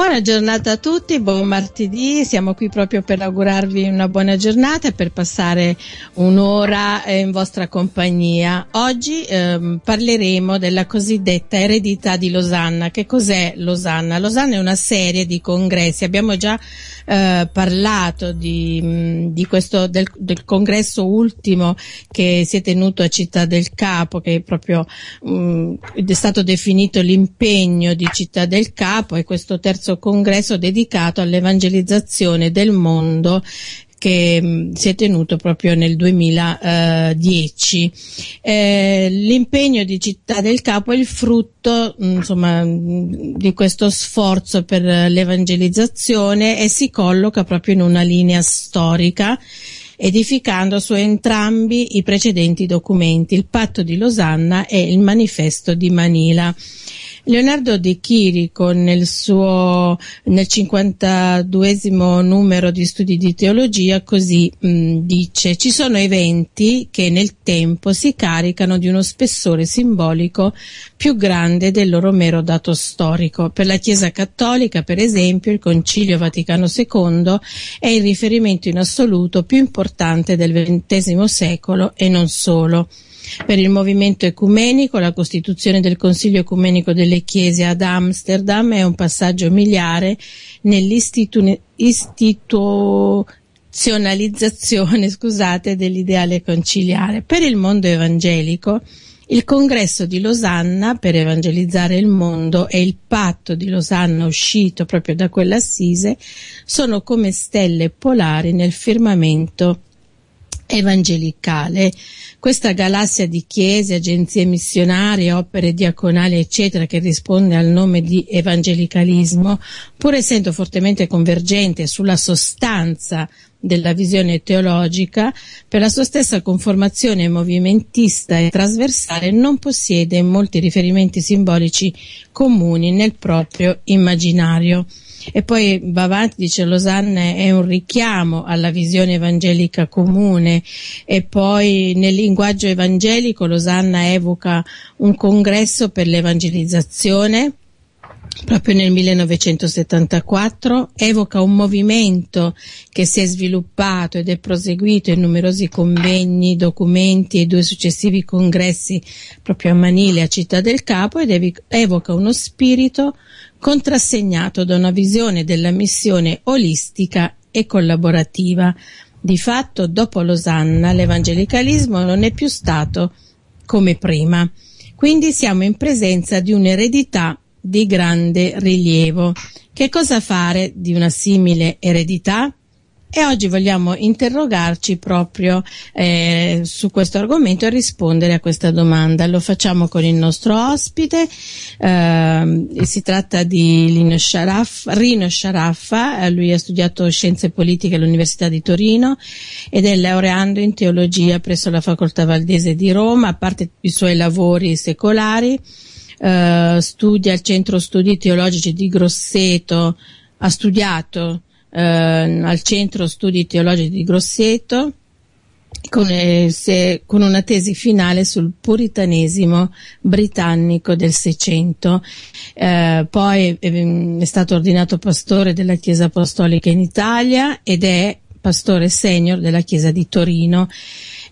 Buona giornata a tutti, buon martedì, siamo qui proprio per augurarvi una buona giornata e per passare un'ora eh, in vostra compagnia. Oggi ehm, parleremo della cosiddetta eredità di Losanna. Che cos'è Losanna? Losanna è una serie di congressi, abbiamo già eh, parlato di, di questo, del, del, congresso ultimo che si è tenuto a Città del Capo, che è proprio mh, è stato definito l'impegno di Città del Capo e questo terzo congresso dedicato all'evangelizzazione del mondo che mh, si è tenuto proprio nel 2010. Eh, l'impegno di Città del Capo è il frutto mh, insomma, mh, di questo sforzo per l'evangelizzazione e si colloca proprio in una linea storica edificando su entrambi i precedenti documenti, il patto di Losanna e il manifesto di Manila. Leonardo De Chirico nel suo nel 52 numero di studi di teologia così mh, dice ci sono eventi che nel tempo si caricano di uno spessore simbolico più grande del loro mero dato storico. Per la Chiesa Cattolica, per esempio, il Concilio Vaticano II è il riferimento in assoluto più importante del XX secolo e non solo. Per il movimento ecumenico, la costituzione del Consiglio ecumenico delle Chiese ad Amsterdam è un passaggio miliare nell'istituzionalizzazione scusate, dell'ideale conciliare. Per il mondo evangelico, il congresso di Losanna per evangelizzare il mondo e il patto di Losanna uscito proprio da quell'assise sono come stelle polari nel firmamento evangelicale. Questa galassia di chiese, agenzie missionarie, opere diaconali, eccetera, che risponde al nome di evangelicalismo, pur essendo fortemente convergente sulla sostanza della visione teologica, per la sua stessa conformazione movimentista e trasversale non possiede molti riferimenti simbolici comuni nel proprio immaginario. E poi va avanti, dice Losanna è un richiamo alla visione evangelica comune. E poi nel linguaggio evangelico Losanna evoca un congresso per l'evangelizzazione proprio nel 1974, evoca un movimento che si è sviluppato ed è proseguito in numerosi convegni, documenti e due successivi congressi proprio a Manile, a Città del Capo, ed evoca uno spirito contrassegnato da una visione della missione olistica e collaborativa. Di fatto, dopo Losanna, l'evangelicalismo non è più stato come prima. Quindi siamo in presenza di un'eredità di grande rilievo. Che cosa fare di una simile eredità? E oggi vogliamo interrogarci proprio eh, su questo argomento e rispondere a questa domanda. Lo facciamo con il nostro ospite, eh, si tratta di Lino Sharaffa, Rino Sharaffa, eh, lui ha studiato scienze politiche all'Università di Torino ed è laureando in teologia presso la Facoltà Valdese di Roma, a parte i suoi lavori secolari eh, studia al Centro Studi Teologici di Grosseto, ha studiato eh, al Centro Studi Teologici di Grosseto con, eh, con, una tesi finale sul puritanesimo britannico del Seicento. Eh, poi è, è stato ordinato pastore della Chiesa Apostolica in Italia ed è pastore senior della Chiesa di Torino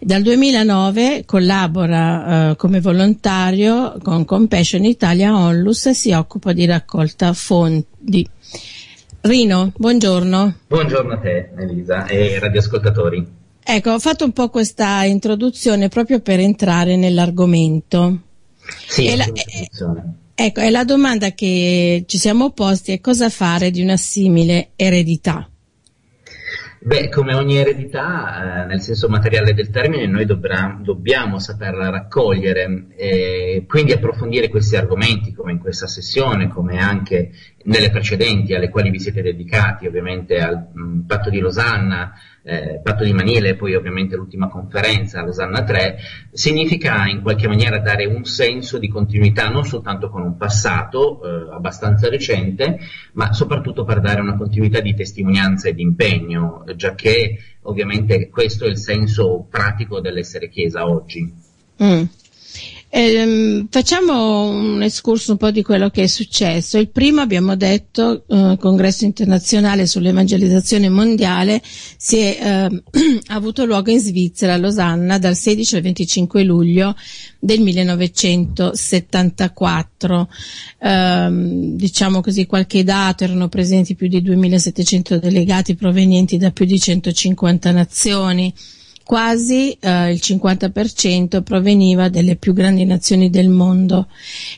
dal 2009 collabora eh, come volontario con Compassion Italia Onlus e si occupa di raccolta fondi. Rino, buongiorno. Buongiorno a te Elisa e radioascoltatori. Ecco, ho fatto un po' questa introduzione proprio per entrare nell'argomento. Sì, e la, ecco, e la domanda che ci siamo posti è cosa fare di una simile eredità. Beh, come ogni eredità, eh, nel senso materiale del termine, noi dobbra- dobbiamo saperla raccogliere e quindi approfondire questi argomenti, come in questa sessione, come anche nelle precedenti, alle quali vi siete dedicati, ovviamente al mh, patto di Losanna, eh, patto di Manile e poi ovviamente l'ultima conferenza, Losanna 3, significa in qualche maniera dare un senso di continuità non soltanto con un passato eh, abbastanza recente, ma soprattutto per dare una continuità di testimonianza e di impegno, già che ovviamente questo è il senso pratico dell'essere Chiesa oggi. Mm. Eh, facciamo un escurso un po' di quello che è successo. Il primo, abbiamo detto, eh, congresso internazionale sull'evangelizzazione mondiale, si è eh, avuto luogo in Svizzera, a Losanna, dal 16 al 25 luglio del 1974. Ehm, diciamo così, qualche dato, erano presenti più di 2700 delegati provenienti da più di 150 nazioni quasi eh, il 50% proveniva dalle più grandi nazioni del mondo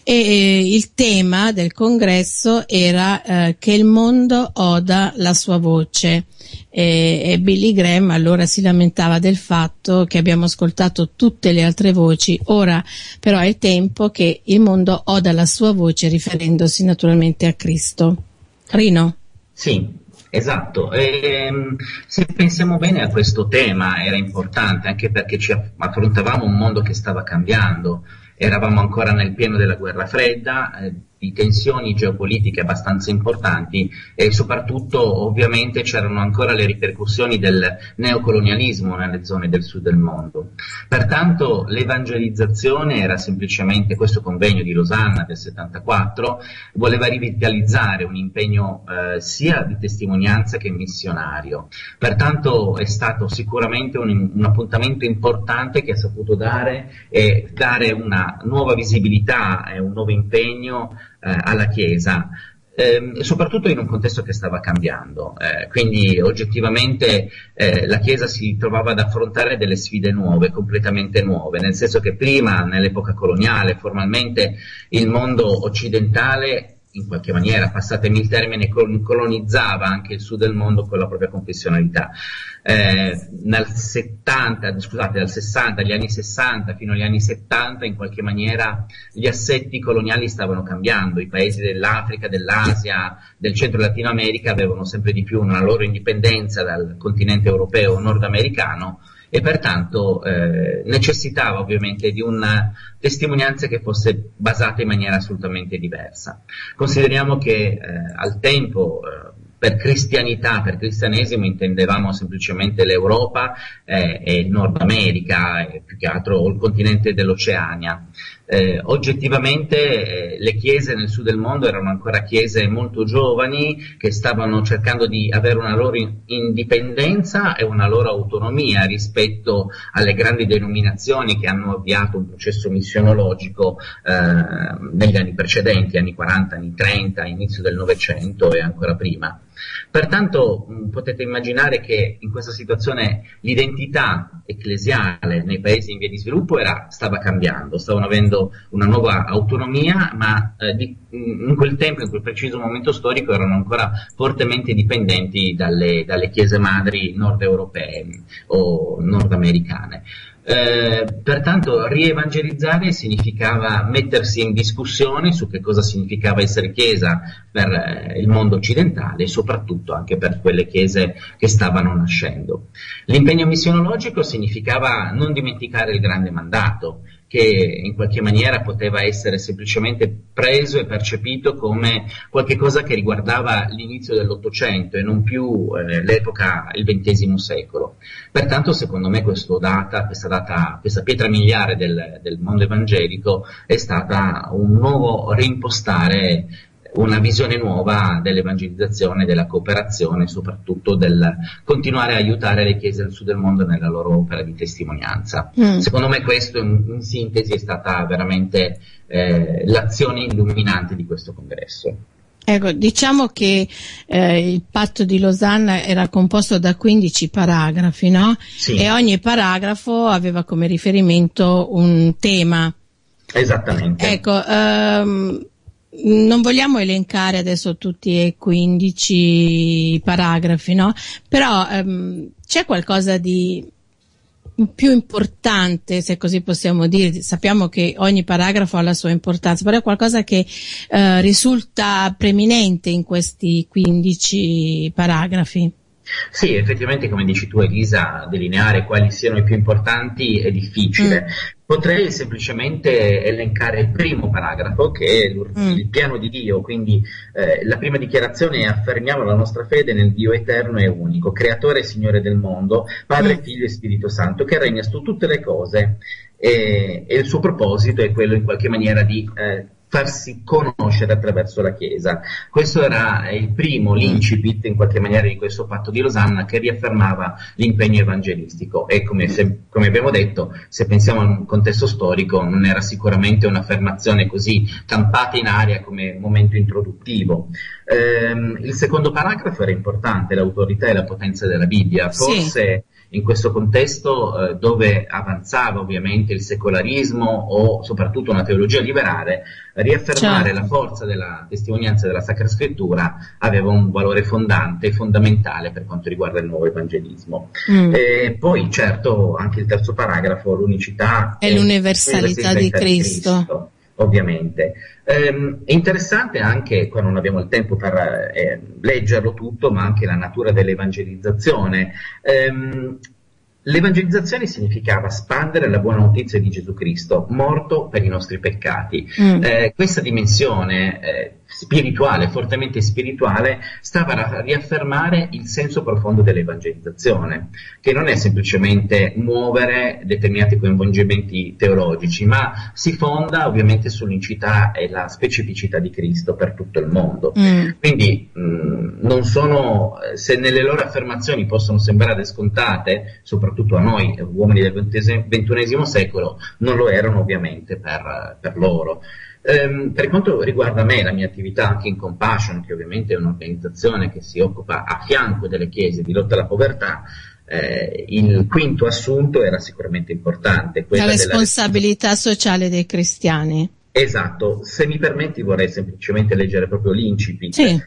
e eh, il tema del congresso era eh, che il mondo oda la sua voce e, e Billy Graham allora si lamentava del fatto che abbiamo ascoltato tutte le altre voci, ora però è tempo che il mondo oda la sua voce riferendosi naturalmente a Cristo. Rino? Sì, Esatto, e, ehm, se pensiamo bene a questo tema era importante anche perché ci affrontavamo un mondo che stava cambiando, eravamo ancora nel pieno della guerra fredda, eh, di tensioni geopolitiche abbastanza importanti e soprattutto ovviamente c'erano ancora le ripercussioni del neocolonialismo nelle zone del sud del mondo. Pertanto l'evangelizzazione era semplicemente questo convegno di Losanna del 74, voleva rivitalizzare un impegno eh, sia di testimonianza che missionario. Pertanto è stato sicuramente un, un appuntamento importante che ha saputo dare e dare una nuova visibilità e un nuovo impegno alla Chiesa, eh, soprattutto in un contesto che stava cambiando. Eh, quindi oggettivamente eh, la Chiesa si trovava ad affrontare delle sfide nuove, completamente nuove, nel senso che prima, nell'epoca coloniale, formalmente il mondo occidentale in qualche maniera, passatemi il termine, colonizzava anche il sud del mondo con la propria confessionalità. Eh, nel 70, scusate, dal 60 agli anni 60 fino agli anni 70, in qualche maniera gli assetti coloniali stavano cambiando, i paesi dell'Africa, dell'Asia, del centro Latino America avevano sempre di più una loro indipendenza dal continente europeo nordamericano e pertanto eh, necessitava ovviamente di una testimonianza che fosse basata in maniera assolutamente diversa. Consideriamo che eh, al tempo eh, per cristianità, per cristianesimo intendevamo semplicemente l'Europa eh, e il Nord America, e più che altro il continente dell'Oceania eh, oggettivamente eh, le chiese nel sud del mondo erano ancora chiese molto giovani che stavano cercando di avere una loro indipendenza e una loro autonomia rispetto alle grandi denominazioni che hanno avviato un processo missionologico eh, negli anni precedenti, anni 40, anni 30, inizio del Novecento e ancora prima. Pertanto mh, potete immaginare che in questa situazione l'identità ecclesiale nei paesi in via di sviluppo era, stava cambiando, stavano avendo una nuova autonomia, ma eh, di, in quel tempo, in quel preciso momento storico, erano ancora fortemente dipendenti dalle, dalle chiese madri nord europee o nordamericane. Eh, pertanto rievangelizzare significava mettersi in discussione su che cosa significava essere chiesa per eh, il mondo occidentale e soprattutto anche per quelle chiese che stavano nascendo. L'impegno missionologico significava non dimenticare il grande mandato, che in qualche maniera poteva essere semplicemente preso e percepito come qualcosa che riguardava l'inizio dell'Ottocento e non più eh, l'epoca, il XX secolo. Pertanto, secondo me, data, questa, data, questa pietra miliare del, del mondo evangelico è stata un nuovo reimpostare una visione nuova dell'evangelizzazione, della cooperazione, soprattutto del continuare a aiutare le chiese del sud del mondo nella loro opera di testimonianza. Mm. Secondo me questo in, in, sintesi è stata veramente eh, l'azione illuminante di questo congresso. Ecco, diciamo che eh, il patto di Losanna era composto da 15 paragrafi, no? Sì. E ogni paragrafo aveva come riferimento un tema. Esattamente. Ecco, ehm, non vogliamo elencare adesso tutti e 15 paragrafi, no? Però ehm, c'è qualcosa di più importante, se così possiamo dire, sappiamo che ogni paragrafo ha la sua importanza, però è qualcosa che eh, risulta preminente in questi 15 paragrafi. Sì, effettivamente come dici tu Elisa, delineare quali siano i più importanti è difficile. Mm. Potrei semplicemente elencare il primo paragrafo, che è mm. il piano di Dio, quindi eh, la prima dichiarazione è affermiamo la nostra fede nel Dio eterno e unico, creatore e Signore del mondo, Padre, mm. Figlio e Spirito Santo, che regna su tutte le cose e, e il suo proposito è quello in qualche maniera di eh, farsi conoscere attraverso la Chiesa. Questo era il primo, l'incipit in qualche maniera di questo patto di Losanna che riaffermava l'impegno evangelistico e come, se, come abbiamo detto, se pensiamo al contesto storico, non era sicuramente un'affermazione così campata in aria come momento introduttivo. Ehm, il secondo paragrafo era importante, l'autorità e la potenza della Bibbia. Forse sì in questo contesto eh, dove avanzava ovviamente il secolarismo o soprattutto una teologia liberale, riaffermare certo. la forza della testimonianza della Sacra Scrittura aveva un valore fondante e fondamentale per quanto riguarda il nuovo evangelismo. Mm. E poi certo anche il terzo paragrafo, l'unicità e l'universalità, di Cristo. Di Cristo ovviamente. Ehm, è interessante anche, qua non abbiamo il tempo per eh, leggerlo tutto, ma anche la natura dell'evangelizzazione. Ehm, L'evangelizzazione significava spandere la buona notizia di Gesù Cristo, morto per i nostri peccati. Mm. Eh, questa dimensione eh, spirituale, fortemente spirituale, stava a riaffermare il senso profondo dell'evangelizzazione, che non è semplicemente muovere determinati coinvolgimenti teologici, ma si fonda ovviamente sull'incità e la specificità di Cristo per tutto il mondo. Mm. Quindi mh, non sono, se nelle loro affermazioni possono sembrare scontate, soprattutto a noi uomini del XXI secolo, non lo erano ovviamente per, per loro. Um, per quanto riguarda me, la mia attività anche in Compassion, che ovviamente è un'organizzazione che si occupa a fianco delle chiese di lotta alla povertà, eh, il quinto assunto era sicuramente importante. la responsabilità della... sociale dei cristiani. Esatto, se mi permetti vorrei semplicemente leggere proprio l'incipit. Sì.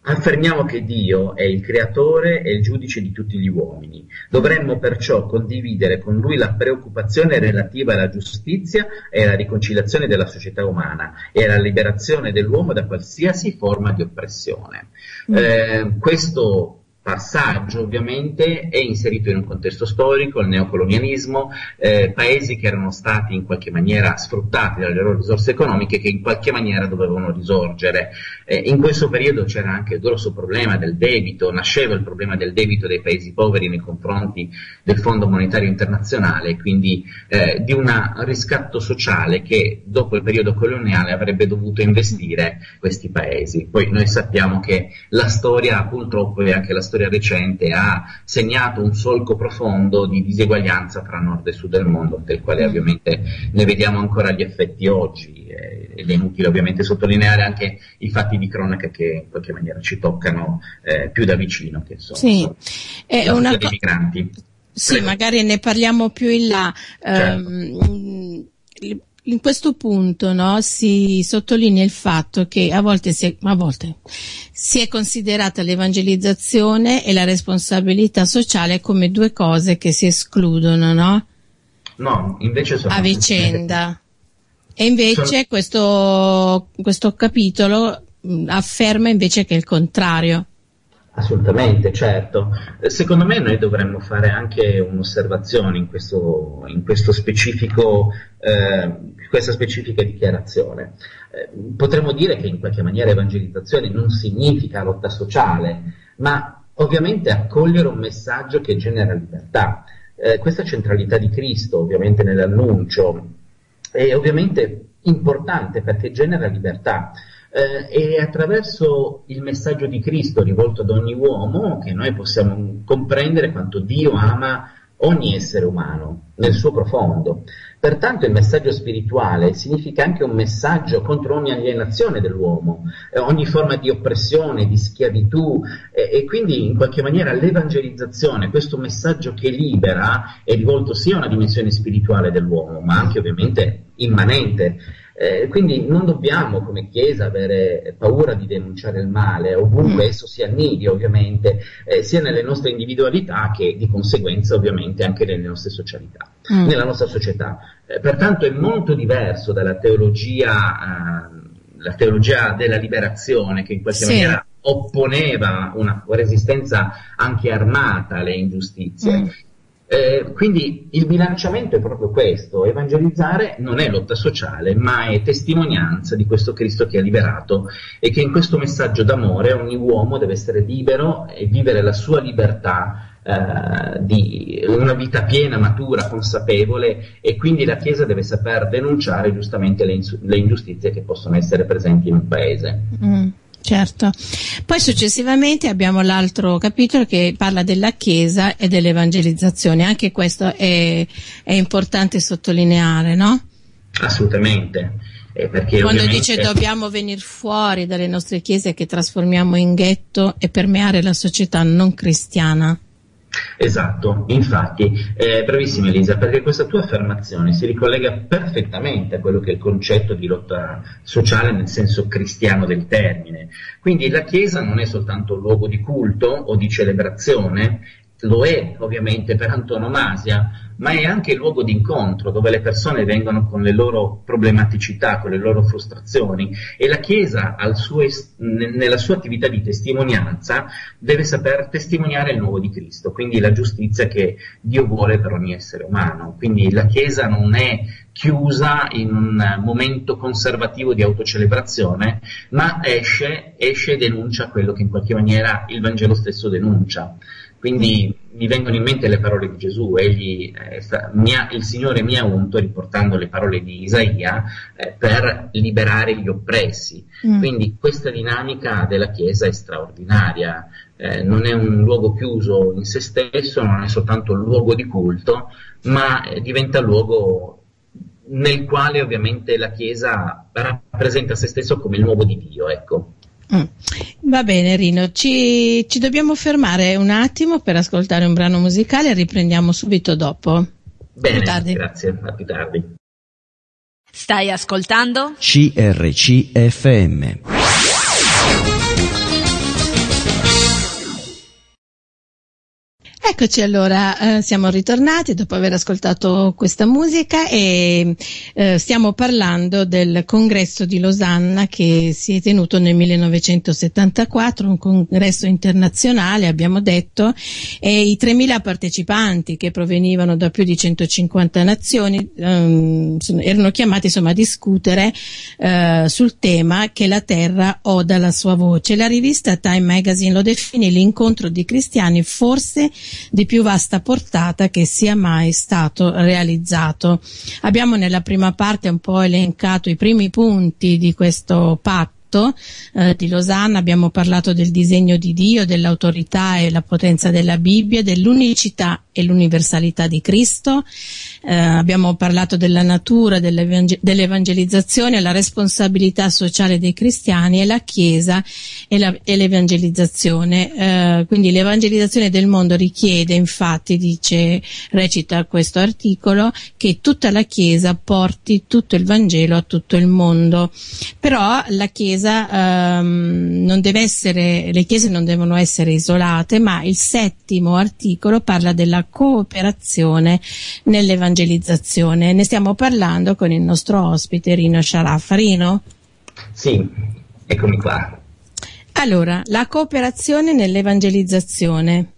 Affermiamo che Dio è il creatore e il giudice di tutti gli uomini. Dovremmo perciò condividere con Lui la preoccupazione relativa alla giustizia e alla riconciliazione della società umana e alla liberazione dell'uomo da qualsiasi forma di oppressione. Mm. Eh, questo passaggio ovviamente è inserito in un contesto storico, il neocolonialismo, eh, paesi che erano stati in qualche maniera sfruttati dalle loro risorse economiche che in qualche maniera dovevano risorgere. Eh, in questo periodo c'era anche il grosso problema del debito, nasceva il problema del debito dei paesi poveri nei confronti del Fondo Monetario Internazionale, quindi eh, di un riscatto sociale che dopo il periodo coloniale avrebbe dovuto investire questi paesi. Poi noi sappiamo che la storia purtroppo è anche la storia storia recente ha segnato un solco profondo di diseguaglianza tra nord e sud del mondo, del quale ovviamente ne vediamo ancora gli effetti oggi eh, ed è inutile ovviamente sottolineare anche i fatti di cronaca che in qualche maniera ci toccano eh, più da vicino, che sono, sì. è una co- migranti. Sì, Prego. magari ne parliamo più in là. Certo. Um, in questo punto no, si sottolinea il fatto che a volte, si è, a volte si è considerata l'evangelizzazione e la responsabilità sociale come due cose che si escludono, no? No, invece sono... A vicenda. E invece sono... questo, questo capitolo afferma invece che è il contrario. Assolutamente, certo. Secondo me noi dovremmo fare anche un'osservazione in questo, in questo specifico, eh, questa specifica dichiarazione. Eh, potremmo dire che in qualche maniera evangelizzazione non significa lotta sociale, ma ovviamente accogliere un messaggio che genera libertà. Eh, questa centralità di Cristo, ovviamente nell'annuncio, è ovviamente importante perché genera libertà eh, è attraverso il messaggio di Cristo rivolto ad ogni uomo che noi possiamo comprendere quanto Dio ama ogni essere umano. nel suo profondo. Pertanto il messaggio spirituale significa anche un messaggio contro ogni alienazione dell'uomo, eh, ogni forma di oppressione, di schiavitù eh, e quindi in qualche maniera l'evangelizzazione, questo messaggio che libera, è rivolto sia a una dimensione spirituale dell'uomo, ma anche ovviamente immanente. Eh, quindi non dobbiamo come Chiesa avere paura di denunciare il male, ovunque mm. esso si annidi ovviamente, eh, sia nelle nostre individualità che di conseguenza ovviamente anche nelle nostre socialità, mm. nella nostra società. Eh, pertanto è molto diverso dalla teologia, eh, la teologia della liberazione che in qualche sì. maniera opponeva una resistenza anche armata alle ingiustizie. Mm. Eh, quindi il bilanciamento è proprio questo, evangelizzare non è lotta sociale, ma è testimonianza di questo Cristo che ha liberato e che in questo messaggio d'amore ogni uomo deve essere libero e vivere la sua libertà eh, di una vita piena, matura, consapevole e quindi la Chiesa deve saper denunciare giustamente le, ins- le ingiustizie che possono essere presenti in un paese. Mm. Certo. Poi successivamente abbiamo l'altro capitolo che parla della Chiesa e dell'evangelizzazione. Anche questo è, è importante sottolineare, no? Assolutamente. Eh, Quando ovviamente... dice dobbiamo venire fuori dalle nostre chiese che trasformiamo in ghetto e permeare la società non cristiana. Esatto, infatti, eh, bravissima Elisa, perché questa tua affermazione si ricollega perfettamente a quello che è il concetto di lotta sociale nel senso cristiano del termine. Quindi la Chiesa non è soltanto un luogo di culto o di celebrazione, lo è ovviamente per antonomasia, ma è anche il luogo di incontro dove le persone vengono con le loro problematicità, con le loro frustrazioni e la Chiesa suo, nella sua attività di testimonianza deve saper testimoniare il nuovo di Cristo, quindi la giustizia che Dio vuole per ogni essere umano. Quindi la Chiesa non è chiusa in un momento conservativo di autocelebrazione, ma esce, esce e denuncia quello che in qualche maniera il Vangelo stesso denuncia. Quindi mi vengono in mente le parole di Gesù, egli, eh, ha, il Signore mi ha unto, riportando le parole di Isaia, eh, per liberare gli oppressi. Mm. Quindi questa dinamica della Chiesa è straordinaria, eh, non è un luogo chiuso in se stesso, non è soltanto un luogo di culto, ma eh, diventa luogo nel quale ovviamente la Chiesa rappresenta se stesso come il nuovo di Dio. Ecco. Mm. Va bene Rino, ci, ci, dobbiamo fermare un attimo per ascoltare un brano musicale e riprendiamo subito dopo. Bene, grazie, a più tardi. Stai ascoltando? CRCFM. Eccoci allora, eh, siamo ritornati dopo aver ascoltato questa musica e eh, stiamo parlando del congresso di Losanna che si è tenuto nel 1974, un congresso internazionale, abbiamo detto, e i 3.000 partecipanti che provenivano da più di 150 nazioni ehm, erano chiamati insomma a discutere eh, sul tema che la terra oda la sua voce. La rivista Time Magazine lo definì l'incontro di cristiani forse di più vasta portata che sia mai stato realizzato. Abbiamo nella prima parte un po' elencato i primi punti di questo patto eh, di Losanna abbiamo parlato del disegno di Dio, dell'autorità e la potenza della Bibbia, dell'unicità e l'universalità di Cristo, eh, abbiamo parlato della natura dell'evangelizzazione, la responsabilità sociale dei cristiani e la Chiesa e, la, e l'evangelizzazione. Eh, quindi l'evangelizzazione del mondo richiede, infatti, dice, recita questo articolo, che tutta la Chiesa porti tutto il Vangelo a tutto il mondo. Però la Chiesa ehm, non deve essere, le Chiese non devono essere isolate, ma il settimo articolo parla della cooperazione nell'evangelizzazione. Ne stiamo parlando con il nostro ospite Rino Sciaraffa. Rino? Sì, eccomi qua. Allora, la cooperazione nell'evangelizzazione.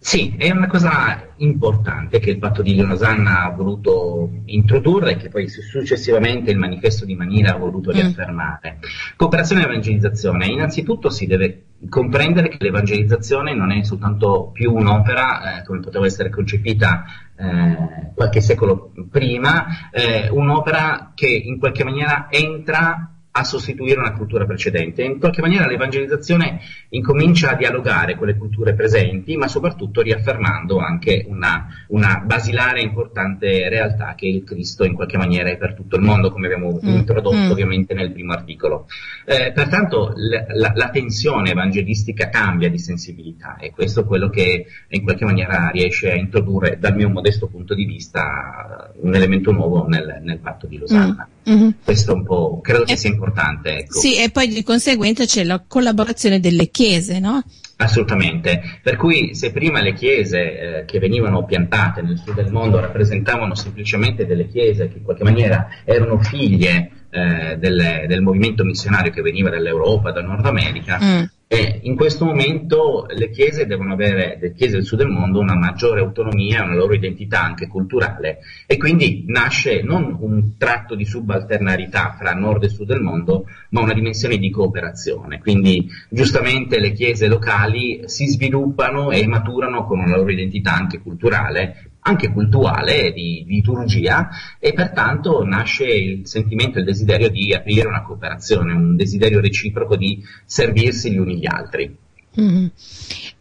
Sì, è una cosa importante che il patto di Leonosanna ha voluto introdurre e che poi successivamente il manifesto di Manila ha voluto mm. riaffermare. Cooperazione e evangelizzazione. Innanzitutto si deve comprendere che l'evangelizzazione non è soltanto più un'opera, eh, come poteva essere concepita eh, qualche secolo prima, eh, un'opera che in qualche maniera entra a sostituire una cultura precedente. In qualche maniera l'evangelizzazione incomincia a dialogare con le culture presenti, ma soprattutto riaffermando anche una, una basilare importante realtà che il Cristo in qualche maniera è per tutto il mondo, come abbiamo mm. introdotto mm. ovviamente nel primo articolo. Eh, pertanto l- la, la, tensione evangelistica cambia di sensibilità e questo è quello che in qualche maniera riesce a introdurre dal mio modesto punto di vista un elemento nuovo nel, nel patto di Losanna. Mm. Mm-hmm. Questo un po' credo che sia importante. Ecco. Sì, e poi di conseguenza c'è la collaborazione delle chiese, no? Assolutamente, per cui se prima le chiese eh, che venivano piantate nel sud del mondo rappresentavano semplicemente delle chiese che in qualche maniera erano figlie eh, del, del, movimento missionario che veniva dall'Europa, dal Nord America, mm. E in questo momento le chiese devono avere, le chiese del sud del mondo, una maggiore autonomia, una loro identità anche culturale e quindi nasce non un tratto di subalternarietà fra nord e sud del mondo, ma una dimensione di cooperazione. Quindi giustamente le chiese locali si sviluppano e maturano con una loro identità anche culturale anche culturale, di, di liturgia, e pertanto nasce il sentimento, il desiderio di aprire una cooperazione, un desiderio reciproco di servirsi gli uni gli altri. Mm-hmm.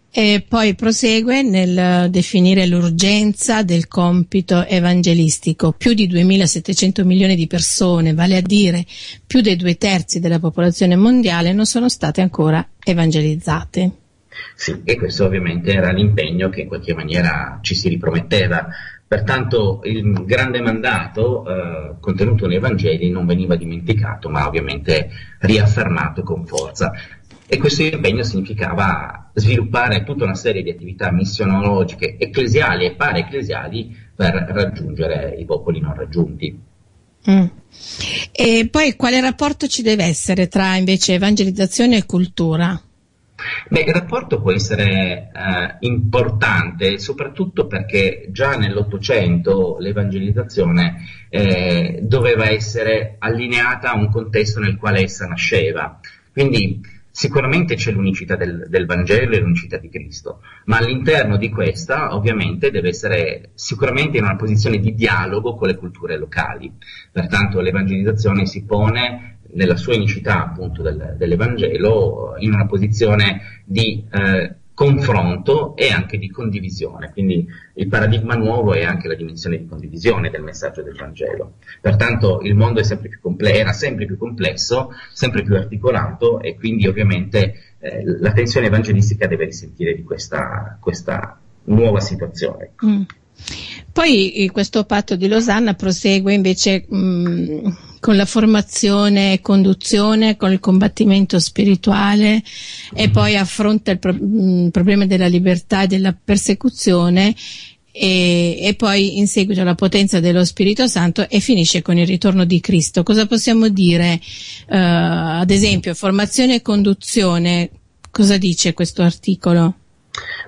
E poi prosegue nel definire l'urgenza del compito evangelistico. Più di 2.700 milioni di persone, vale a dire più dei due terzi della popolazione mondiale, non sono state ancora evangelizzate. Sì, e questo ovviamente era l'impegno che in qualche maniera ci si riprometteva. Pertanto il grande mandato eh, contenuto nei Vangeli non veniva dimenticato, ma ovviamente riaffermato con forza. E questo impegno significava sviluppare tutta una serie di attività missionologiche ecclesiali e para-ecclesiali per raggiungere i popoli non raggiunti. Mm. E poi quale rapporto ci deve essere tra invece evangelizzazione e cultura? Beh, il rapporto può essere eh, importante soprattutto perché già nell'Ottocento l'evangelizzazione eh, doveva essere allineata a un contesto nel quale essa nasceva. Quindi sicuramente c'è l'unicità del, del, Vangelo e l'unicità di Cristo, ma all'interno di questa ovviamente deve essere sicuramente in una posizione di dialogo con le culture locali. Pertanto l'evangelizzazione si pone nella sua unicità appunto del, dell'Evangelo in una posizione di eh, confronto e anche di condivisione. Quindi il paradigma nuovo è anche la dimensione di condivisione del messaggio del Vangelo. Pertanto il mondo sempre comple- era sempre più complesso, sempre più articolato e quindi ovviamente eh, la tensione evangelistica deve risentire di questa, questa nuova situazione. Mm. Poi questo patto di Losanna prosegue invece mh, mm, con la formazione e conduzione, con il combattimento spirituale e poi affronta il, pro- il mm, problema della libertà e della persecuzione e, e, poi in seguito alla potenza dello Spirito Santo e finisce con il ritorno di Cristo. Cosa possiamo dire? Uh, ad esempio, formazione e conduzione, cosa dice questo articolo?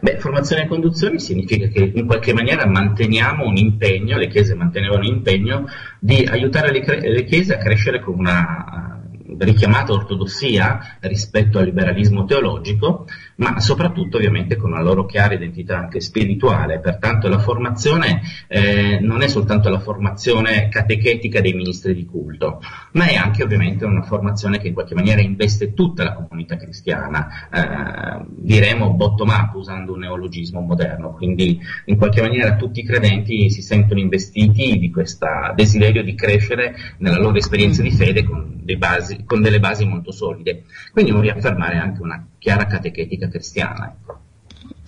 Beh, formazione e conduzione significa che in qualche maniera manteniamo un impegno, le chiese mantenevano un impegno di aiutare le, le chiese a crescere con una richiamata ortodossia rispetto al liberalismo teologico, ma soprattutto ovviamente con una loro chiara identità anche spirituale. Pertanto la formazione eh, non è soltanto la formazione catechetica dei ministri di culto, ma è anche ovviamente una formazione che in qualche maniera investe tutta la comunità cristiana, eh, diremo bottom up usando un neologismo moderno, quindi in qualche maniera tutti i credenti si sentono investiti di questo desiderio di crescere nella loro esperienza di fede con basi, con delle basi molto solide. Quindi vuol riaffermare anche una chiara catechetica cristiana. Ecco.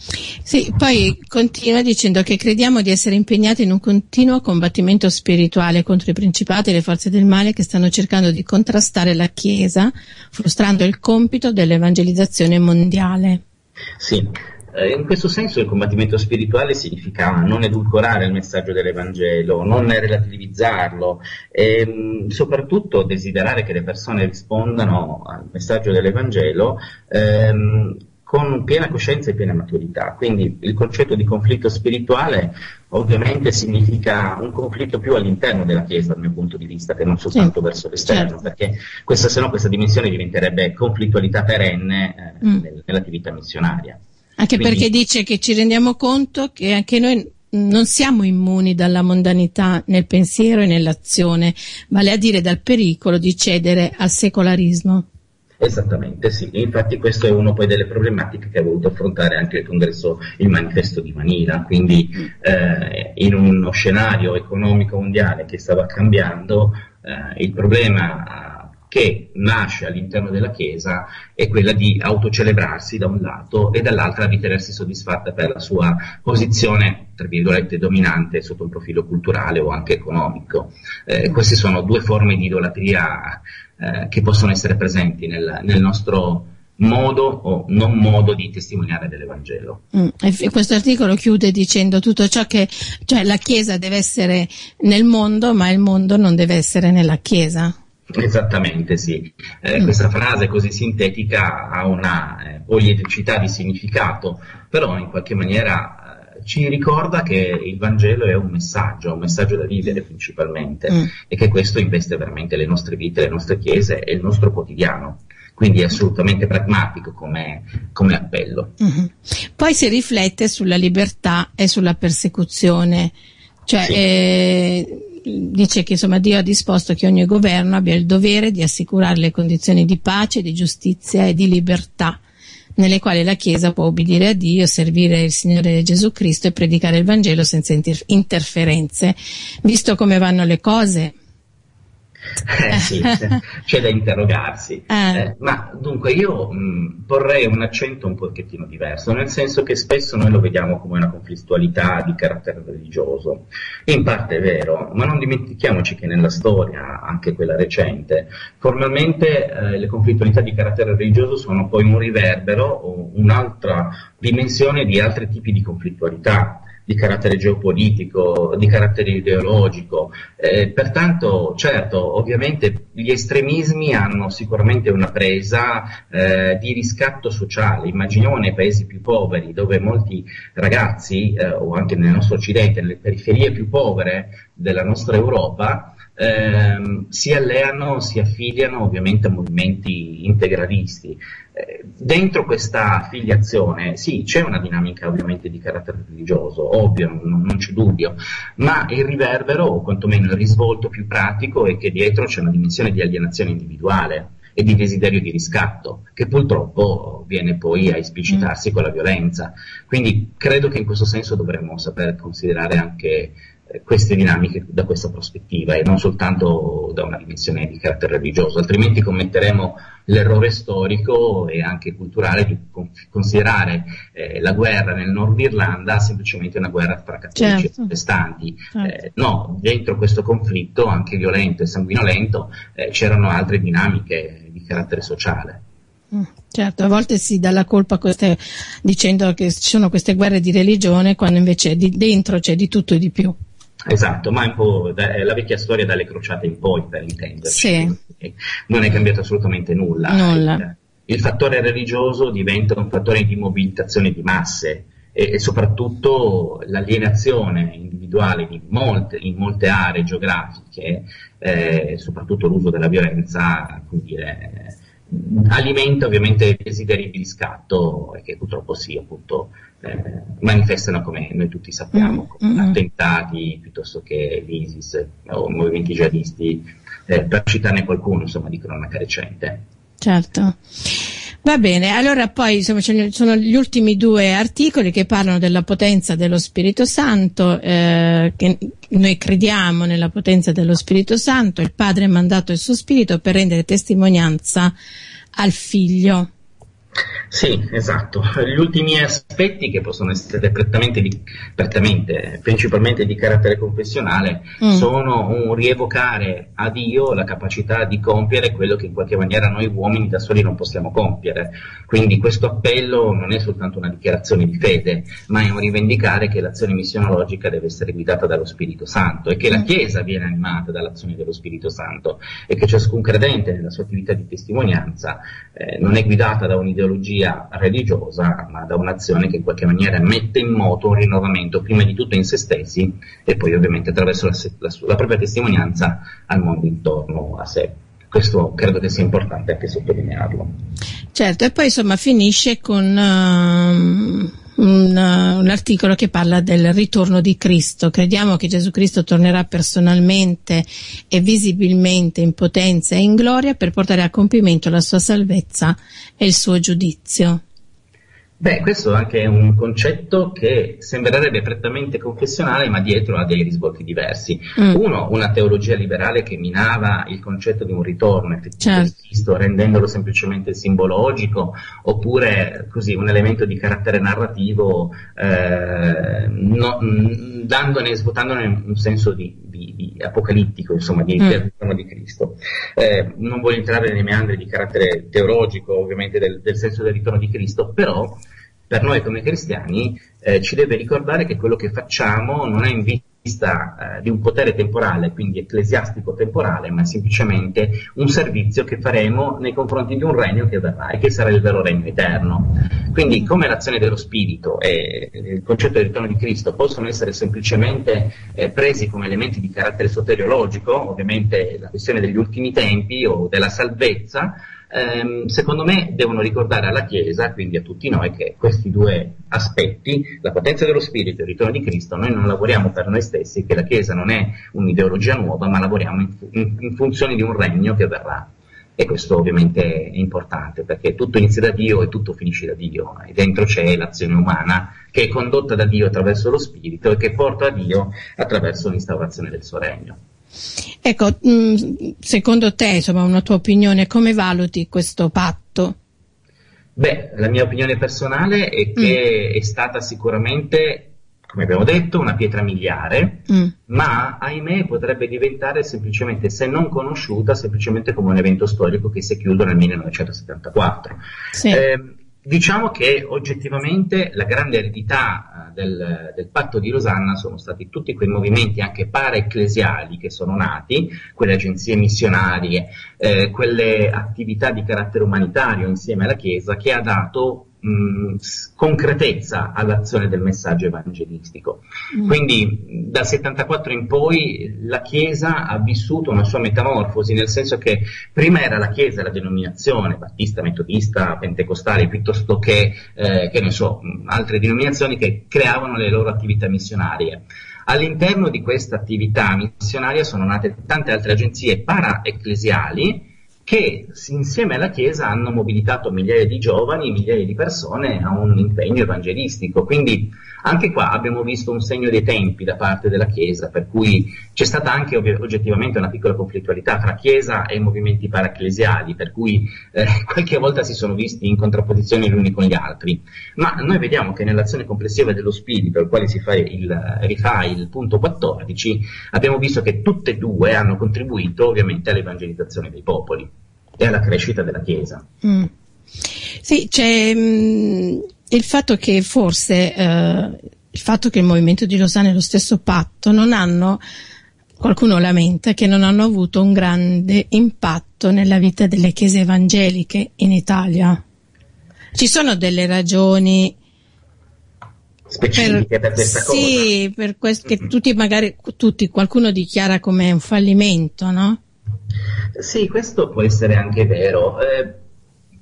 Sì, poi continua dicendo che crediamo di essere impegnati in un continuo combattimento spirituale contro i principati e le forze del male che stanno cercando di contrastare la Chiesa, frustrando il compito dell'evangelizzazione mondiale. Sì, eh, in questo senso il combattimento spirituale significa non edulcorare il messaggio dell'Evangelo, non relativizzarlo e mm, soprattutto desiderare che le persone rispondano al messaggio dell'Evangelo ehm, con piena coscienza e piena maturità. Quindi il concetto di conflitto spirituale ovviamente significa un conflitto più all'interno della Chiesa dal mio punto di vista che non soltanto sì, verso l'esterno, certo. perché questa, se no questa dimensione diventerebbe conflittualità perenne eh, mm. nell'attività missionaria. Anche Quindi, perché dice che ci rendiamo conto che anche noi non siamo immuni dalla mondanità nel pensiero e nell'azione, vale a dire dal pericolo di cedere al secolarismo. Esattamente, sì. Infatti questo è uno poi delle problematiche che ha voluto affrontare anche il congresso, il manifesto di Manila. Quindi eh, in uno scenario economico mondiale che stava cambiando, eh, il problema che nasce all'interno della Chiesa è quella di autocelebrarsi da un lato e dall'altra ritenersi soddisfatta per la sua posizione, tra virgolette, dominante sotto il profilo culturale o anche economico. Eh, queste sono due forme di idolatria eh, che possono essere presenti nel, nel, nostro modo o non modo di testimoniare dell'Evangelo. Mm, questo articolo chiude dicendo tutto ciò che, cioè la Chiesa deve essere nel mondo, ma il mondo non deve essere nella Chiesa. Esattamente, sì. Eh, mm. Questa frase così sintetica ha una eh, poliedricità di significato, però in qualche maniera ci ricorda che il Vangelo è un messaggio, un messaggio da vivere principalmente mm. e che questo investe veramente le nostre vite, le nostre chiese e il nostro quotidiano. Quindi è assolutamente pragmatico come, come appello. Mm-hmm. Poi si riflette sulla libertà e sulla persecuzione, cioè sì. eh, dice che insomma Dio ha disposto che ogni governo abbia il dovere di assicurare le condizioni di pace, di giustizia e di libertà nelle quali la Chiesa può obbedire a Dio, servire il Signore Gesù Cristo e predicare il Vangelo senza inter- interferenze. Visto come vanno le cose, eh, sì, c'è da interrogarsi. Eh. Eh, ma dunque io mh, porrei un accento un pochettino diverso, nel senso che spesso noi lo vediamo come una conflittualità di carattere religioso. In parte è vero, ma non dimentichiamoci che nella storia, anche quella recente, formalmente eh, le conflittualità di carattere religioso sono poi un riverbero o un'altra dimensione di altri tipi di conflittualità di carattere geopolitico, di carattere ideologico. Eh, pertanto, certo, ovviamente gli estremismi hanno sicuramente una presa eh, di riscatto sociale. Immaginiamo nei paesi più poveri, dove molti ragazzi, eh, o anche nel nostro Occidente, nelle periferie più povere della nostra Europa, ehm, si alleano, si affiliano ovviamente a movimenti integralisti. Eh, dentro questa affiliazione, sì, c'è una dinamica ovviamente di carattere religioso, ovvio, non, non, c'è dubbio, ma il riverbero, o quantomeno il risvolto più pratico, è che dietro c'è una dimensione di alienazione individuale e di desiderio di riscatto, che purtroppo viene poi a esplicitarsi mm. con la violenza. Quindi credo che in questo senso dovremmo saper considerare anche queste dinamiche da questa prospettiva e non soltanto da una dimensione di carattere religioso, altrimenti commetteremo l'errore storico e anche culturale di considerare eh, la guerra nel nord Irlanda semplicemente una guerra fra cattolici certo. e protestanti. Certo. Eh, no, dentro questo conflitto, anche violento e sanguinolento, eh, c'erano altre dinamiche di carattere sociale. Mm, certo, a volte si dà la colpa a queste, dicendo che ci sono queste guerre di religione, quando invece di, dentro c'è di tutto e di più. Esatto, ma è un po' da, la vecchia storia dalle crociate in poi, per intenderci. Sì. Non è cambiato assolutamente nulla. nulla. Il, il, fattore religioso diventa un fattore di mobilitazione di masse e, e soprattutto l'alienazione individuale molte, in molte aree geografiche, eh, soprattutto l'uso della violenza, come dire, alimenta ovviamente desideri di riscatto e che purtroppo sì, appunto, eh, manifestano come noi tutti sappiamo, mm-hmm. attentati piuttosto che l'ISIS o movimenti jihadisti, eh, per citarne qualcuno, insomma, di cronaca recente. Certo. Va bene, allora poi insomma, sono gli ultimi due articoli che parlano della potenza dello Spirito Santo, eh, che noi crediamo nella potenza dello Spirito Santo, il Padre ha mandato il suo Spirito per rendere testimonianza al Figlio. Sì, esatto. Gli ultimi aspetti che possono essere prettamente, prettamente principalmente di carattere confessionale, mm. sono un rievocare a Dio la capacità di compiere quello che in qualche maniera noi uomini da soli non possiamo compiere. Quindi questo appello non è soltanto una dichiarazione di fede, ma è un rivendicare che l'azione missionologica deve essere guidata dallo Spirito Santo e che la mm. Chiesa viene animata dall'azione dello Spirito Santo e che ciascun credente nella sua attività di testimonianza eh, non è guidata da un'ideologia ideologia religiosa, ma da un'azione che in qualche maniera mette in moto un rinnovamento prima di tutto in se stessi e poi ovviamente attraverso la, la, la propria testimonianza al mondo intorno a sé. Questo credo che sia importante anche sottolinearlo. Certo, e poi insomma finisce con uh, un, un, articolo che parla del ritorno di Cristo. Crediamo che Gesù Cristo tornerà personalmente e visibilmente in potenza e in gloria per portare a compimento la sua salvezza e il suo giudizio. Beh, questo anche è un concetto che sembrerebbe prettamente confessionale, ma dietro ha dei risvolti diversi. Mm. Uno, una teologia liberale che minava il concetto di un ritorno effettivo certo. di Cristo, rendendolo semplicemente simbologico, oppure così un elemento di carattere narrativo, eh, no, dandone, svuotandone un senso di, di, di apocalittico, insomma, di mm. ritorno di Cristo. Eh, non voglio entrare nei meandri di carattere teologico, ovviamente, del, del senso del ritorno di Cristo, però per noi come cristiani eh, ci deve ricordare che quello che facciamo non è in vista eh, di un potere temporale, quindi ecclesiastico temporale, ma è semplicemente un servizio che faremo nei confronti di un regno che verrà e che sarà il vero regno eterno. Quindi come l'azione dello Spirito e il concetto del ritorno di Cristo possono essere semplicemente eh, presi come elementi di carattere soteriologico, ovviamente la questione degli ultimi tempi o della salvezza, ehm, secondo me devono ricordare alla Chiesa, quindi a tutti noi, che questi due aspetti, la potenza dello Spirito e il ritorno di Cristo, noi non lavoriamo per noi stessi, che la Chiesa non è un'ideologia nuova, ma lavoriamo in, in, in funzione di un regno che verrà. E questo ovviamente è importante perché tutto inizia da Dio e tutto finisce da Dio e dentro c'è l'azione umana che è condotta da Dio attraverso lo Spirito e che porta a Dio attraverso l'instaurazione del suo regno. Ecco, mm, secondo te, insomma, una tua opinione, come valuti questo patto? Beh, la mia opinione personale è che mm. è stata sicuramente, come abbiamo detto, una pietra miliare, mm. ma ahimè potrebbe diventare semplicemente, se non conosciuta, semplicemente come un evento storico che si è chiuso nel 1974. Sì. Eh, Diciamo che oggettivamente la grande eredità eh, del, del, patto di Losanna sono stati tutti quei movimenti anche para-ecclesiali che sono nati, quelle agenzie missionarie, eh, quelle attività di carattere umanitario insieme alla Chiesa che ha dato mh, concretezza all'azione del messaggio evangelistico. Mm. Quindi dal 74 in poi la Chiesa ha vissuto una sua metamorfosi, nel senso che prima era la Chiesa, la denominazione battista, metodista, pentecostale, piuttosto che, eh, che ne so, altre denominazioni che creavano le loro attività missionarie. All'interno di questa attività missionaria sono nate tante altre agenzie para-ecclesiali che insieme alla Chiesa hanno mobilitato migliaia di giovani, migliaia di persone a un impegno evangelistico. Quindi anche qua abbiamo visto un segno dei tempi da parte della Chiesa, per cui c'è stata anche oggettivamente una piccola conflittualità tra Chiesa e movimenti paraecclesiali, per cui eh, qualche volta si sono visti in contrapposizione gli uni con gli altri. Ma noi vediamo che nell'azione complessiva dello Spirito, al quale si fa il, rifà il punto 14, abbiamo visto che tutte e due hanno contribuito ovviamente all'evangelizzazione dei popoli e alla crescita della Chiesa. Mm. Sì, c'è mh, mm, il fatto che forse eh, il fatto che il movimento di Losanna e lo stesso patto non hanno, qualcuno lamenta, che non hanno avuto un grande impatto nella vita delle chiese evangeliche in Italia. Ci sono delle ragioni specifiche per, per questa sì, cosa. Sì, per questo che tutti magari, tutti, qualcuno dichiara come un fallimento, no? Sì, questo può essere anche vero. Eh,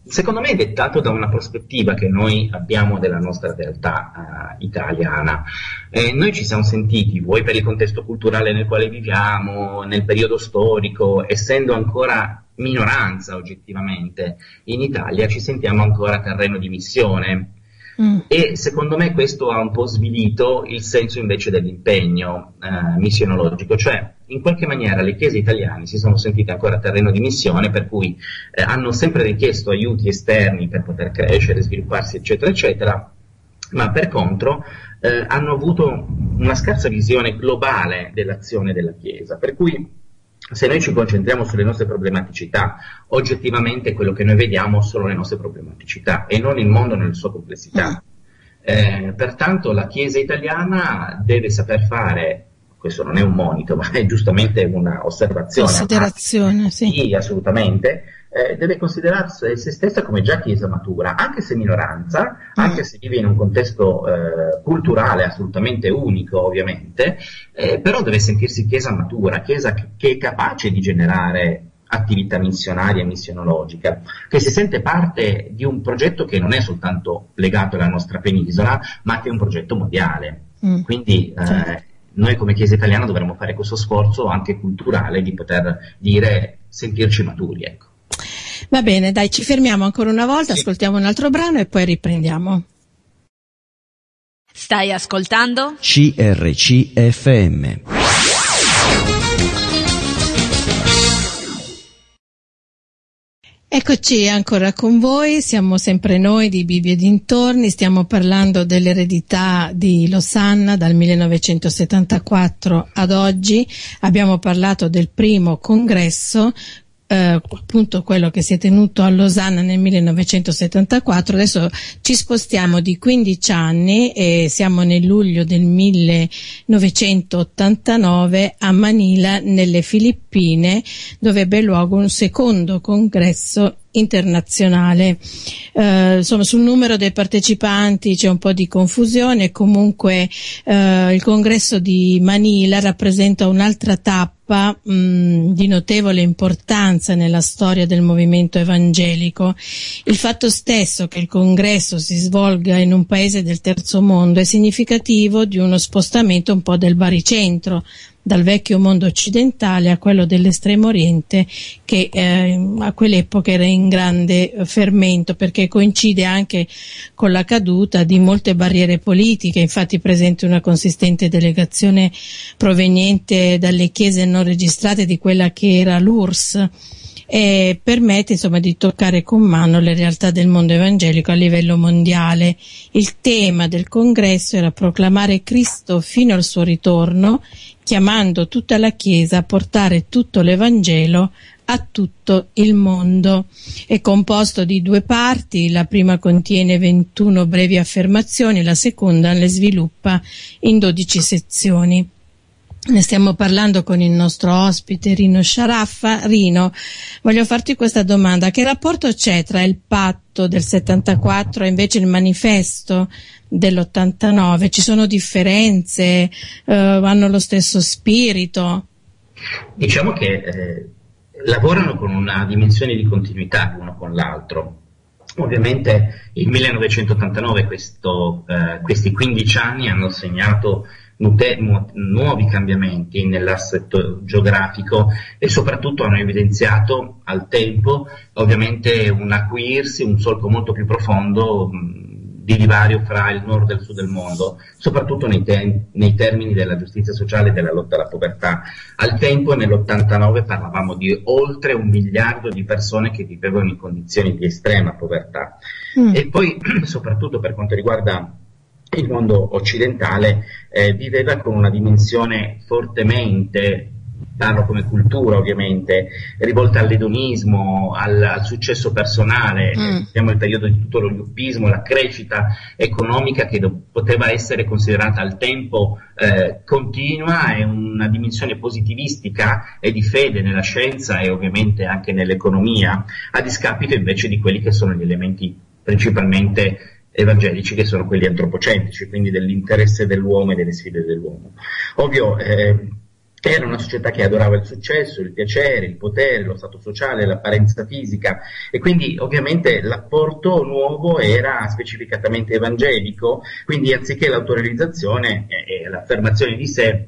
secondo me è dettato da una prospettiva che noi abbiamo della nostra realtà uh, italiana. Eh, noi ci siamo sentiti, vuoi per il contesto culturale nel quale viviamo, nel periodo storico, essendo ancora minoranza oggettivamente in Italia, ci sentiamo ancora terreno di missione. Mm. E secondo me questo ha un po' svilito il senso invece dell'impegno eh, missionologico, cioè in qualche maniera le chiese italiane si sono sentite ancora terreno di missione, per cui eh, hanno sempre richiesto aiuti esterni per poter crescere, svilupparsi, eccetera, eccetera, ma per contro eh, hanno avuto una scarsa visione globale dell'azione della Chiesa, per cui se noi ci concentriamo sulle nostre problematicità, oggettivamente quello che noi vediamo sono le nostre problematicità e non il mondo nella sua complessità. Mm. Eh, pertanto la Chiesa italiana deve saper fare, questo non è un monito, ma è giustamente una osservazione. Considerazione, sì. Sì, assolutamente eh, deve considerarsi se stessa come già chiesa matura, anche se minoranza, mm. anche se vive in un contesto eh, culturale assolutamente unico ovviamente, eh, però deve sentirsi chiesa matura, chiesa che, che è capace di generare attività missionaria e missionologica, che si sente parte di un progetto che non è soltanto legato alla nostra penisola, ma che è un progetto mondiale. Mm. Quindi eh, certo. noi come Chiesa italiana dovremmo fare questo sforzo anche culturale di poter dire, sentirci maturi. Ecco. Va bene, dai, ci fermiamo ancora una volta, sì. ascoltiamo un altro brano e poi riprendiamo. Stai ascoltando? CRCFM. Eccoci ancora con voi, siamo sempre noi di Bibbia e dintorni, stiamo parlando dell'eredità di Losanna dal 1974 ad oggi, abbiamo parlato del primo congresso eh, appunto quello che si è tenuto a Losanna nel 1974, adesso ci spostiamo di 15 anni e siamo nel luglio del 1989 a Manila nelle Filippine dove ebbe luogo un secondo congresso internazionale. Eh, insomma, sul numero dei partecipanti c'è un po' di confusione, comunque eh, il congresso di Manila rappresenta un'altra tappa mh, di notevole importanza nella storia del movimento evangelico. Il fatto stesso che il congresso si svolga in un paese del terzo mondo è significativo di uno spostamento un po' del baricentro dal vecchio mondo occidentale a quello dell'estremo oriente che eh, a quell'epoca era in grande fermento perché coincide anche con la caduta di molte barriere politiche, infatti presente una consistente delegazione proveniente dalle chiese non registrate di quella che era l'URSS e permette insomma di toccare con mano le realtà del mondo evangelico a livello mondiale. Il tema del congresso era proclamare Cristo fino al suo ritorno, chiamando tutta la Chiesa a portare tutto l'Evangelo a tutto il mondo. È composto di due parti, la prima contiene 21 brevi affermazioni, la seconda le sviluppa in 12 sezioni. Ne stiamo parlando con il nostro ospite Rino Sciaraffa. Rino, voglio farti questa domanda. Che rapporto c'è tra il patto del 74 e invece il manifesto dell'89? Ci sono differenze? Eh, hanno lo stesso spirito? Diciamo che eh, lavorano con una dimensione di continuità l'uno con l'altro. Ovviamente il 1989, questo, eh, questi 15 anni hanno segnato nuovi cambiamenti nell'assetto geografico e soprattutto hanno evidenziato al tempo ovviamente un acuirsi, un solco molto più profondo di divario fra il nord e il sud del mondo, soprattutto nei, te- nei, termini della giustizia sociale e della lotta alla povertà. Al tempo, nell'89, parlavamo di oltre un miliardo di persone che vivevano in condizioni di estrema povertà. Mm. E poi, soprattutto per quanto riguarda il mondo occidentale eh, viveva con una dimensione fortemente, parlo come cultura ovviamente, rivolta all'edonismo, al, al successo personale, mm. abbiamo il periodo di tutto lo yuppismo, la crescita economica che do, poteva essere considerata al tempo eh, continua e una dimensione positivistica e di fede nella scienza e ovviamente anche nell'economia, a discapito invece di quelli che sono gli elementi principalmente evangelici che sono quelli antropocentrici, quindi dell'interesse dell'uomo e delle sfide dell'uomo. Ovvio, eh, era una società che adorava il successo, il piacere, il potere, lo stato sociale, l'apparenza fisica e quindi ovviamente l'apporto nuovo era specificatamente evangelico, quindi anziché l'autorealizzazione e, e l'affermazione di sé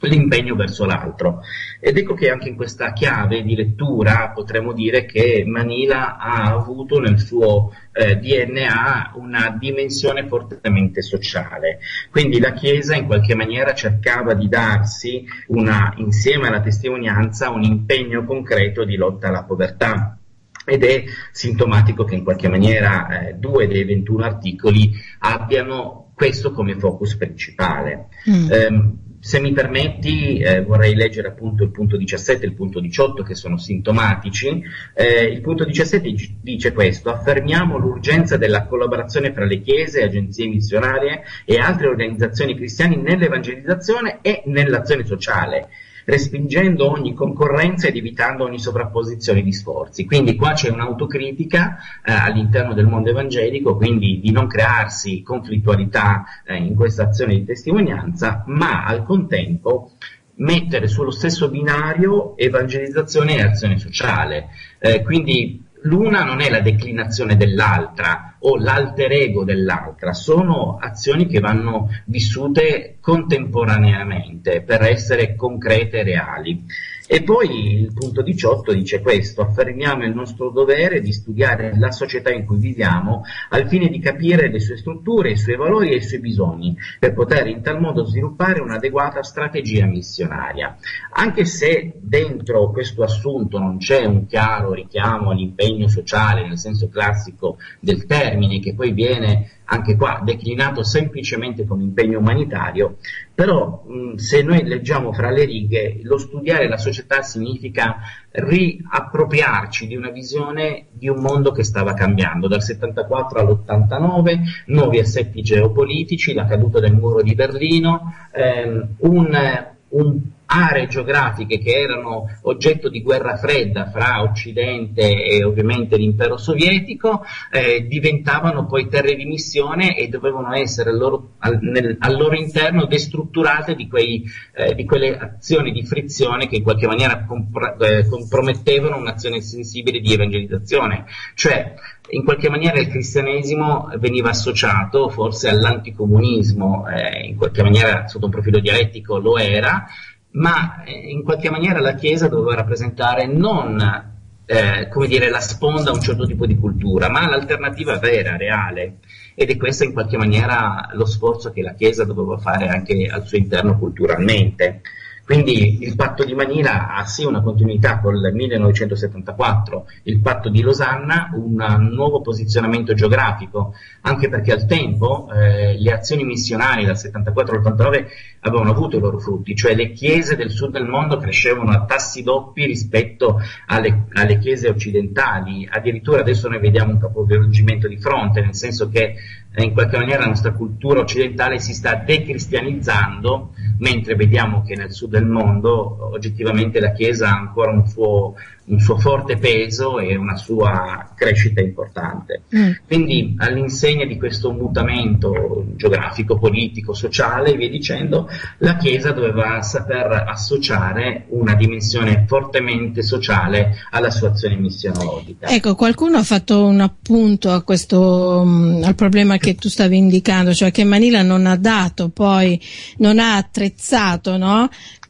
l'impegno verso l'altro. Ed ecco che anche in questa chiave di lettura potremmo dire che Manila ha avuto nel suo eh, DNA una dimensione fortemente sociale. Quindi la Chiesa in qualche maniera cercava di darsi una, insieme alla testimonianza un impegno concreto di lotta alla povertà ed è sintomatico che in qualche maniera eh, due dei 21 articoli abbiano questo come focus principale. Mm. Um, se mi permetti, eh, vorrei leggere appunto il punto 17 e il punto 18 che sono sintomatici. Eh, il punto 17 dice questo, affermiamo l'urgenza della collaborazione fra le chiese, agenzie missionarie e altre organizzazioni cristiane nell'evangelizzazione e nell'azione sociale respingendo ogni concorrenza ed evitando ogni sovrapposizione di sforzi. Quindi qua c'è un'autocritica eh, all'interno del mondo evangelico, quindi di non crearsi conflittualità eh, in questa azione di testimonianza, ma al contempo mettere sullo stesso binario evangelizzazione e azione sociale. Eh, quindi l'una non è la declinazione dell'altra o l'alter ego dell'altra, sono azioni che vanno vissute contemporaneamente per essere concrete e reali. E poi il punto 18 dice questo, affermiamo il nostro dovere di studiare la società in cui viviamo al fine di capire le sue strutture, i suoi valori e i suoi bisogni, per poter in tal modo sviluppare un'adeguata strategia missionaria. Anche se dentro questo assunto non c'è un chiaro richiamo all'impegno sociale nel senso classico del termine, che poi viene anche qua declinato semplicemente come impegno umanitario, però mh, se noi leggiamo fra le righe, lo studiare la società significa riappropriarci di una visione di un mondo che stava cambiando, dal 74 all'89, nuovi assetti geopolitici, la caduta del muro di Berlino, ehm, un, un aree geografiche che erano oggetto di guerra fredda fra Occidente e ovviamente l'impero sovietico eh, diventavano poi terre di missione e dovevano essere al loro, al, nel, al loro interno destrutturate di, quei, eh, di, quelle azioni di frizione che in qualche maniera compr- eh, compromettevano un'azione sensibile di evangelizzazione. Cioè, in qualche maniera il cristianesimo veniva associato forse all'anticomunismo, eh, in qualche maniera sotto un profilo dialettico lo era, ma eh, in qualche maniera la Chiesa doveva rappresentare non eh, come dire, la sponda a un certo tipo di cultura, ma l'alternativa vera, reale. Ed è questo in qualche maniera lo sforzo che la Chiesa doveva fare anche al suo interno culturalmente. Quindi il patto di Manila ha sì una continuità col 1974, il patto di Losanna, un nuovo posizionamento geografico, anche perché al tempo eh, le azioni missionarie dal 74 all'89 avevano avuto i loro frutti, cioè le chiese del sud del mondo crescevano a tassi doppi rispetto alle, alle chiese occidentali, addirittura adesso noi vediamo un capovolgimento di fronte, nel senso che eh, in qualche maniera la nostra cultura occidentale si sta decristianizzando, mentre vediamo che nel sud del mondo oggettivamente la Chiesa ha ancora un suo, un suo forte peso e una sua crescita importante. Mm. Quindi all'insegna di questo mutamento geografico, politico, sociale e via dicendo, la Chiesa doveva saper associare una dimensione fortemente sociale alla sua azione missionologica. Ecco, qualcuno ha fatto un appunto a questo, mm, al problema che tu stavi indicando, cioè che Manila non ha dato poi, non ha attrezzato, no?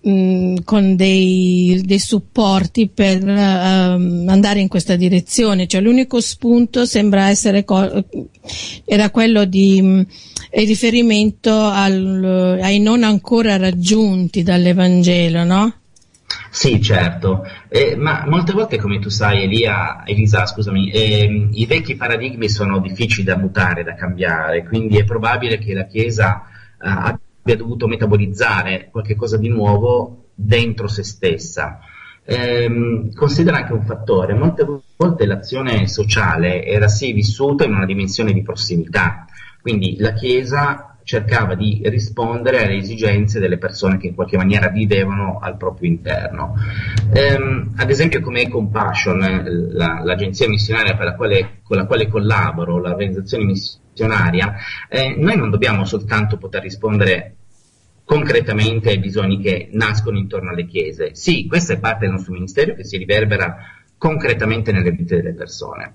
Mh, con dei, dei, supporti per uh, andare in questa direzione, cioè l'unico spunto sembra essere co- era quello di mh, riferimento al, ai non ancora raggiunti dall'Evangelo, no? Sì, certo, eh, ma molte volte, come tu sai, Elia, Elisa, scusami, eh, i vecchi paradigmi sono difficili da mutare, da cambiare, quindi è probabile che la Chiesa eh, abbia dovuto metabolizzare qualcosa di nuovo dentro se stessa. Ehm, considera anche un fattore, molte volte l'azione sociale era sì vissuta in una dimensione di prossimità, quindi la Chiesa cercava di rispondere alle esigenze delle persone che in qualche maniera vivevano al proprio interno. Ehm, ad esempio come Compassion, la, l'agenzia missionaria la quale, con la quale collaboro, l'organizzazione missionaria, eh, noi non dobbiamo soltanto poter rispondere concretamente ai bisogni che nascono intorno alle chiese. Sì, questa è parte del nostro ministero che si riverbera concretamente nelle vite delle persone,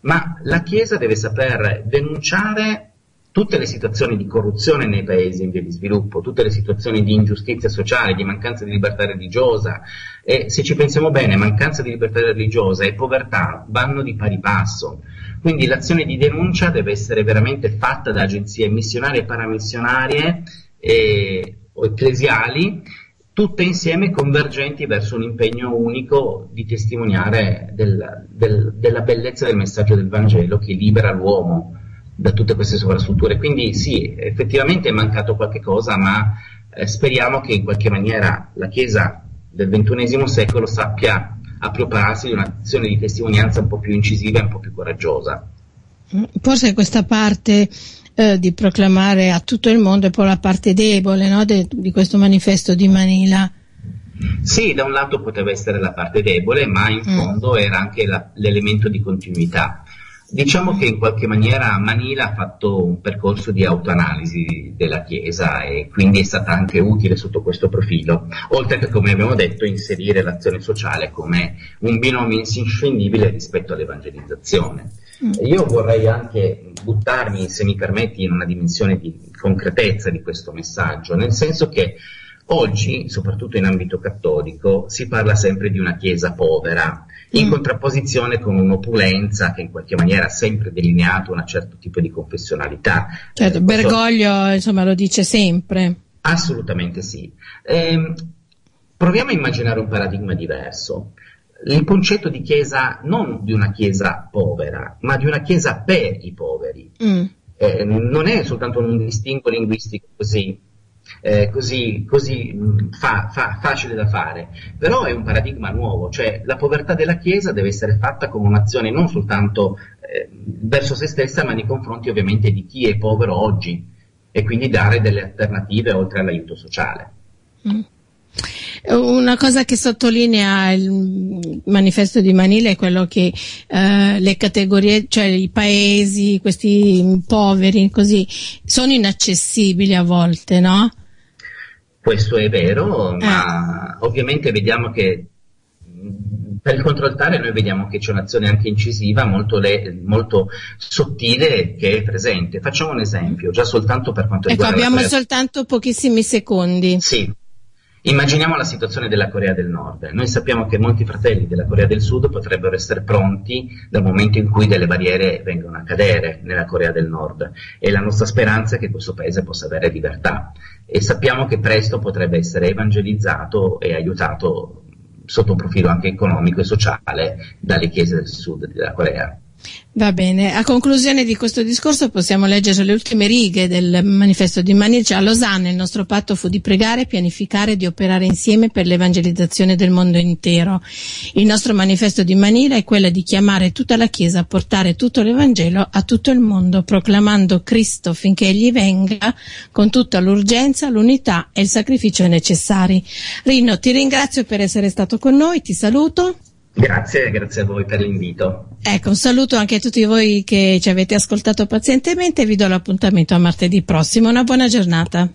ma la Chiesa deve saper denunciare tutte le situazioni di corruzione nei paesi in via di sviluppo, tutte le situazioni di ingiustizia sociale, di mancanza di libertà religiosa e se ci pensiamo bene, mancanza di libertà religiosa e povertà vanno di pari passo. Quindi l'azione di denuncia deve essere veramente fatta da agenzie missionarie e paramissionarie e, o ecclesiali, tutte insieme convergenti verso un impegno unico di testimoniare del, del, della bellezza del messaggio del Vangelo che libera l'uomo da tutte queste sovrastrutture. Quindi sì, effettivamente è mancato qualche cosa, ma eh, speriamo che in qualche maniera la Chiesa del XXI secolo sappia appropriarsi di un'azione di testimonianza un po' più incisiva e un po' più coraggiosa. Forse questa parte eh, di proclamare a tutto il mondo è poi la parte debole no, de, di questo manifesto di Manila. Sì, da un lato poteva essere la parte debole, ma in mm. fondo era anche la, l'elemento di continuità. Diciamo che in qualche maniera Manila ha fatto un percorso di autoanalisi della Chiesa e quindi è stata anche utile sotto questo profilo, oltre che, come abbiamo detto, inserire l'azione sociale come un binomio inscindibile rispetto all'evangelizzazione. Mm. Io vorrei anche buttarmi, se mi permetti, in una dimensione di concretezza di questo messaggio, nel senso che oggi, soprattutto in ambito cattolico, si parla sempre di una Chiesa povera, in contrapposizione con un'opulenza che in qualche maniera ha sempre delineato un certo tipo di confessionalità. Certo, eh, Bergoglio insomma lo dice sempre. Assolutamente sì. Eh, proviamo a immaginare un paradigma diverso. Il concetto di chiesa non di una chiesa povera, ma di una chiesa per i poveri. Mm. Eh, non è soltanto un distinguo linguistico così eh, così, così mm, fa, fa, facile da fare, però è un paradigma nuovo, cioè la povertà della Chiesa deve essere fatta con un'azione non soltanto eh, verso se stessa, ma nei confronti ovviamente di chi è povero oggi e quindi dare delle alternative oltre all'aiuto sociale. Mm. Una cosa che sottolinea il manifesto di Manila è quello che eh, le categorie, cioè i paesi, questi poveri, così, sono inaccessibili a volte, no? Questo è vero, ma eh. ovviamente vediamo che per il controllare noi vediamo che c'è un'azione anche incisiva molto, le, molto, sottile che è presente. Facciamo un esempio, già soltanto per quanto ecco, riguarda... Ecco, abbiamo soltanto pochissimi secondi. Sì, Immaginiamo la situazione della Corea del Nord. Noi sappiamo che molti fratelli della Corea del Sud potrebbero essere pronti dal momento in cui delle barriere vengono a cadere nella Corea del Nord e la nostra speranza è che questo paese possa avere libertà e sappiamo che presto potrebbe essere evangelizzato e aiutato sotto un profilo anche economico e sociale dalle chiese del sud della Corea. Va bene, a conclusione di questo discorso possiamo leggere le ultime righe del manifesto di Manilcia. A Losanna il nostro patto fu di pregare, pianificare e di operare insieme per l'evangelizzazione del mondo intero. Il nostro manifesto di Manila è quello di chiamare tutta la Chiesa a portare tutto l'Evangelo a tutto il mondo, proclamando Cristo finché egli venga con tutta l'urgenza, l'unità e il sacrificio necessari. Rino, ti ringrazio per essere stato con noi, ti saluto. Grazie, grazie a voi per l'invito. Ecco, un saluto anche a tutti voi che ci avete ascoltato pazientemente e vi do l'appuntamento a martedì prossimo. Una buona giornata.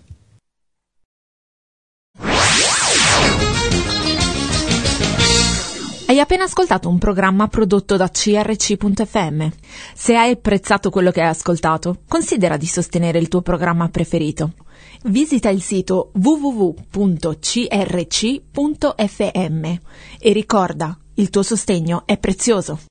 Hai appena ascoltato un programma prodotto da crc.fm. Se hai apprezzato quello che hai ascoltato, considera di sostenere il tuo programma preferito. Visita il sito www.crc.fm e ricorda il tuo sostegno è prezioso.